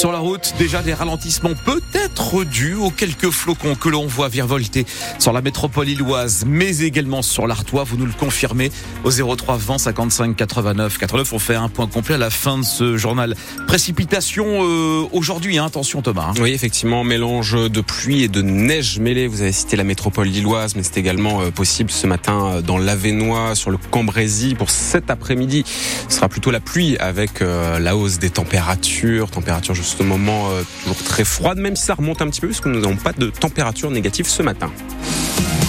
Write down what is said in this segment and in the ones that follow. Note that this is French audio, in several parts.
Sur la route, déjà des ralentissements peut-être dus aux quelques flocons que l'on voit virevolter sur la métropole illoise, mais également sur l'Artois. Vous nous le confirmez au 03 20 55 89 89. On fait un point complet à la fin de ce journal. Précipitation euh, aujourd'hui, hein, attention Thomas. Hein. Oui, effectivement, mélange de pluie et de neige mêlée. Vous avez cité la métropole lilloise, mais c'est également euh, possible ce matin euh, dans l'Avenois, sur le Cambrésis. Pour cet après-midi, ce sera plutôt la pluie avec la hausse des températures, températures ce moment euh, toujours très froide, même si ça remonte un petit peu, parce que nous n'avons pas de température négative ce matin.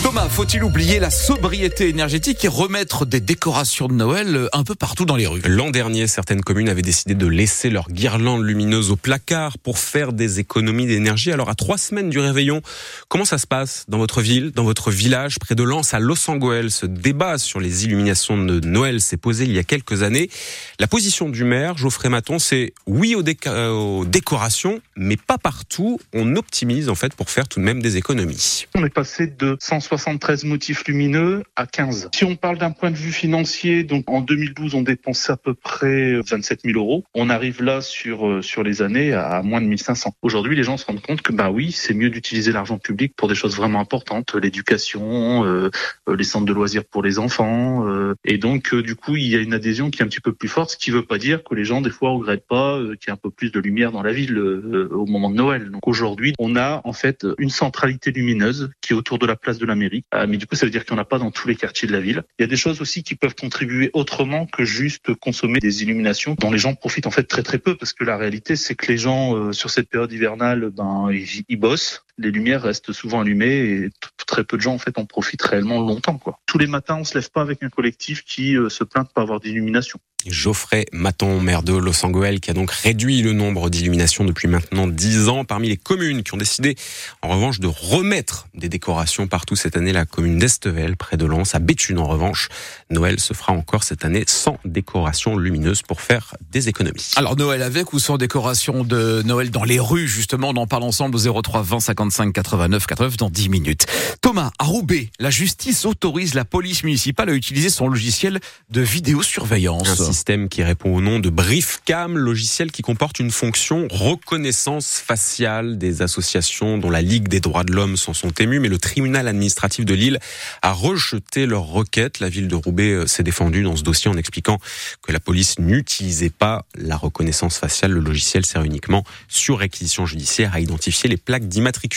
Thomas, faut-il oublier la sobriété énergétique et remettre des décorations de Noël euh, un peu partout dans les rues? L'an dernier, certaines communes avaient décidé de laisser leurs guirlandes lumineuses au placard pour faire des économies d'énergie. Alors à trois semaines du réveillon, comment ça se passe dans votre ville, dans votre village, près de Lens, à Los Angeles? Ce débat sur les illuminations de Noël s'est posé il y a quelques années. La position du maire, Geoffrey Maton, c'est oui aux, aux décorations, mais pas partout. On optimise en fait pour faire tout de même des économies. On est passé de 160 73 motifs lumineux à 15. Si on parle d'un point de vue financier, donc en 2012, on dépensait à peu près 27 000 euros. On arrive là sur euh, sur les années à moins de 1500. Aujourd'hui, les gens se rendent compte que bah oui, c'est mieux d'utiliser l'argent public pour des choses vraiment importantes, l'éducation, euh, euh, les centres de loisirs pour les enfants, et donc du coup, il y a une adhésion qui est un petit peu plus forte, ce qui veut pas dire que les gens des fois regrettent pas qu'il y ait un peu plus de lumière dans la ville au moment de Noël. Donc aujourd'hui, on a en fait une centralité lumineuse qui est autour de la place de la mairie euh, mais du coup, ça veut dire qu'il n'y en a pas dans tous les quartiers de la ville. Il y a des choses aussi qui peuvent contribuer autrement que juste consommer des illuminations dont les gens profitent en fait très très peu parce que la réalité, c'est que les gens euh, sur cette période hivernale, ben ils, bossent. Les lumières restent souvent allumées et très peu de gens en fait en profitent réellement longtemps. Quoi. Tous les matins, on se lève pas avec un collectif qui euh, se plaint de pas avoir d'illumination. Geoffrey Maton, maire de Los Angeles, qui a donc réduit le nombre d'illuminations depuis maintenant 10 ans. Parmi les communes qui ont décidé, en revanche, de remettre des décorations partout cette année, la commune d'Estevel, près de Lens, à Béthune, en revanche. Noël se fera encore cette année sans décoration lumineuse pour faire des économies. Alors, Noël avec ou sans décoration de Noël dans les rues, justement, on en parle ensemble au 03 20 55 89 89 dans 10 minutes. Thomas, à Roubaix, la justice autorise la police municipale à utiliser son logiciel de vidéosurveillance système qui répond au nom de BriefCam, logiciel qui comporte une fonction reconnaissance faciale des associations dont la Ligue des droits de l'homme s'en sont émues, mais le tribunal administratif de Lille a rejeté leur requête. La ville de Roubaix euh, s'est défendue dans ce dossier en expliquant que la police n'utilisait pas la reconnaissance faciale. Le logiciel sert uniquement sur réquisition judiciaire à identifier les plaques d'immatriculation.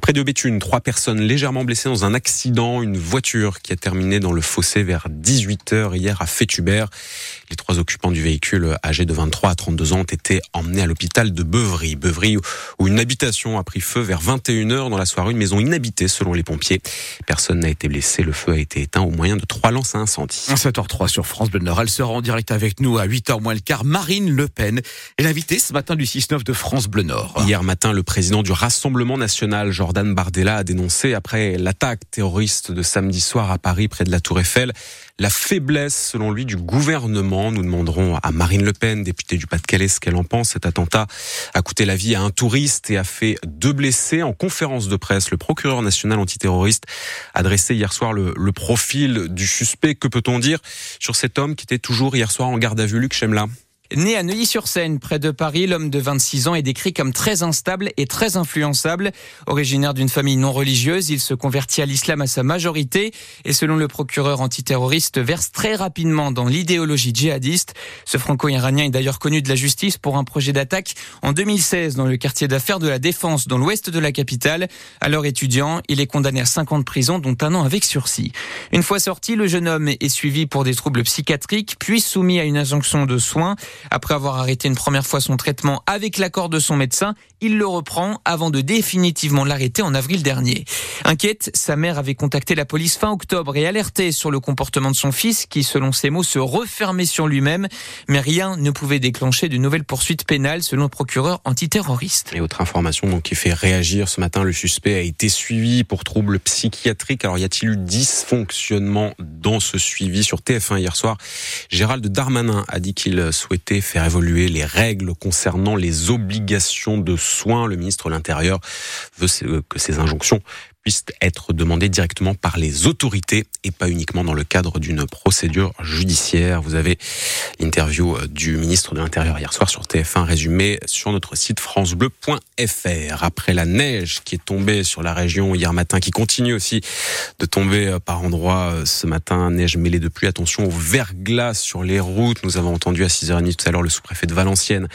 Près de Béthune, trois personnes légèrement blessées dans un accident, une voiture qui a terminé dans le fossé vers 18h hier à Fétubert. Les trois occupants du véhicule âgés de 23 à 32 ans ont été emmenés à l'hôpital de Beuvry. Beuvry où une habitation a pris feu vers 21h dans la soirée, une maison inhabitée selon les pompiers. Personne n'a été blessé, le feu a été éteint au moyen de trois lances à incendie. 7h03 sur France Bleu Nord, elle sera en direct avec nous à 8h moins le quart. Marine Le Pen est l'invitée ce matin du 6-9 de France Bleu Nord. Hier matin, le président du Rassemblement National, Jordan Bardella, a dénoncé après l'attaque terroriste de samedi soir à Paris près de la Tour Eiffel la faiblesse, selon lui, du gouvernement. Nous demanderons à Marine Le Pen, députée du Pas-de-Calais, ce qu'elle en pense. Cet attentat a coûté la vie à un touriste et a fait deux blessés. En conférence de presse, le procureur national antiterroriste a dressé hier soir le, profil du suspect. Que peut-on dire sur cet homme qui était toujours hier soir en garde à vue, Luc Chemla? Né à Neuilly-sur-Seine, près de Paris, l'homme de 26 ans est décrit comme très instable et très influençable. Originaire d'une famille non religieuse, il se convertit à l'islam à sa majorité et selon le procureur antiterroriste, verse très rapidement dans l'idéologie djihadiste. Ce franco-iranien est d'ailleurs connu de la justice pour un projet d'attaque en 2016 dans le quartier d'affaires de la Défense, dans l'ouest de la capitale. Alors étudiant, il est condamné à 5 ans de prison, dont un an avec sursis. Une fois sorti, le jeune homme est suivi pour des troubles psychiatriques, puis soumis à une injonction de soins. Après avoir arrêté une première fois son traitement avec l'accord de son médecin, il le reprend avant de définitivement l'arrêter en avril dernier. Inquiète, sa mère avait contacté la police fin octobre et alerté sur le comportement de son fils qui, selon ses mots, se refermait sur lui-même. Mais rien ne pouvait déclencher de nouvelles poursuites pénales selon le procureur antiterroriste. Et autre information donc, qui fait réagir ce matin, le suspect a été suivi pour troubles psychiatriques. Alors y a-t-il eu dysfonctionnement dans ce suivi? Sur TF1 hier soir Gérald Darmanin a dit qu'il souhaitait faire évoluer les règles concernant les obligations de soins. Le ministre de l'Intérieur veut que ces injonctions puisse être demandé directement par les autorités et pas uniquement dans le cadre d'une procédure judiciaire. Vous avez l'interview euh, du ministre de l'Intérieur hier soir sur TF1 résumé sur notre site francebleu.fr. Après la neige qui est tombée sur la région hier matin, qui continue aussi de tomber euh, par endroits euh, ce matin, neige mêlée de pluie. Attention au verglas sur les routes. Nous avons entendu à 6h30 tout à l'heure le sous-préfet de Valenciennes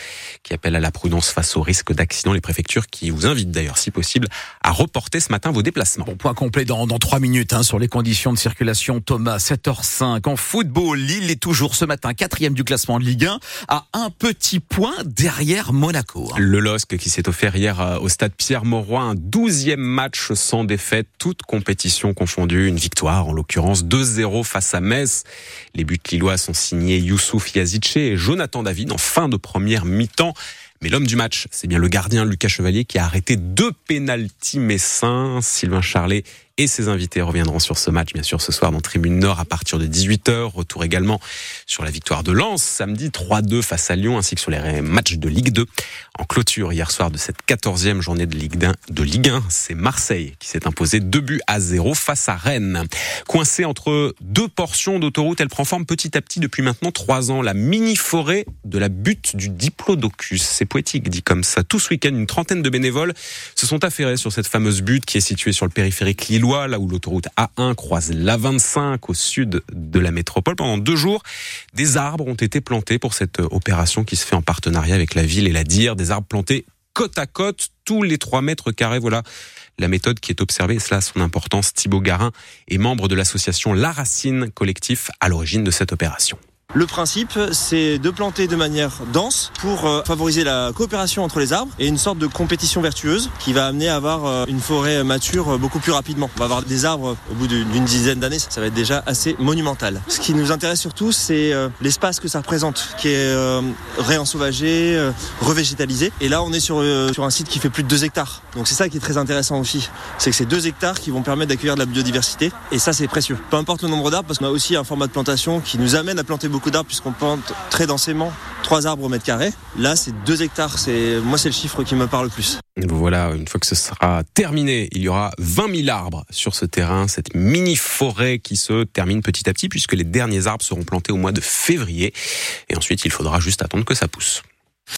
qui appelle à la prudence face au risque d'accident. Les préfectures qui vous invitent d'ailleurs, si possible, à reporter ce matin vos déplacements Bon, point complet dans, dans 3 minutes hein, sur les conditions de circulation. Thomas, 7h05. En football, Lille est toujours ce matin quatrième du classement de Ligue 1 à un petit point derrière Monaco. Hein. Le LOSC qui s'est offert hier euh, au stade Pierre-Mauroy un douzième match sans défaite, toute compétition confondue. Une victoire, en l'occurrence 2-0 face à Metz. Les buts lillois sont signés Youssouf Yazidche et Jonathan David en fin de première mi-temps. Mais l'homme du match, c'est bien le gardien Lucas Chevalier qui a arrêté deux pénalties messins. Sylvain Charlet et ses invités reviendront sur ce match, bien sûr, ce soir dans Tribune Nord à partir de 18h. Retour également sur la victoire de Lens samedi 3-2 face à Lyon, ainsi que sur les matchs de Ligue 2. En clôture hier soir de cette 14e journée de Ligue 1, de Ligue 1 c'est Marseille qui s'est imposé 2 buts à 0 face à Rennes. Coincée entre deux portions d'autoroute, elle prend forme petit à petit depuis maintenant trois ans. La mini-forêt de la butte du Diplodocus. C'est poétique dit comme ça. Tout ce week-end, une trentaine de bénévoles se sont affairés sur cette fameuse butte qui est située sur le périphérique là où l'autoroute A1 croise l'A25 au sud de la métropole. Pendant deux jours, des arbres ont été plantés pour cette opération qui se fait en partenariat avec la ville et la DIR. Des arbres plantés côte à côte, tous les 3 mètres carrés. Voilà la méthode qui est observée, cela a son importance. Thibaut Garin est membre de l'association La Racine Collectif à l'origine de cette opération. Le principe, c'est de planter de manière dense pour euh, favoriser la coopération entre les arbres et une sorte de compétition vertueuse qui va amener à avoir euh, une forêt mature euh, beaucoup plus rapidement. On va avoir des arbres au bout d'une dizaine d'années, ça va être déjà assez monumental. Ce qui nous intéresse surtout, c'est l'espace que ça représente, qui est réensauvagé, revégétalisé. Et là, on est sur, un site qui fait plus de 2 hectares. Donc c'est ça qui est très intéressant aussi. C'est que c'est 2 hectares qui vont permettre d'accueillir de la biodiversité. Et ça, c'est précieux. Peu importe le nombre d'arbres, parce qu'on a aussi un format de plantation qui nous amène à planter beaucoup beaucoup d'arbres puisqu'on plante très densément 3 arbres au mètre carré. Là, c'est 2 hectares. C'est Moi, c'est le chiffre qui me parle le plus. Voilà, une fois que ce sera terminé, il y aura 20 000 arbres sur ce terrain, cette mini-forêt qui se termine petit à petit puisque les derniers arbres seront plantés au mois de février. Et ensuite, il faudra juste attendre que ça pousse.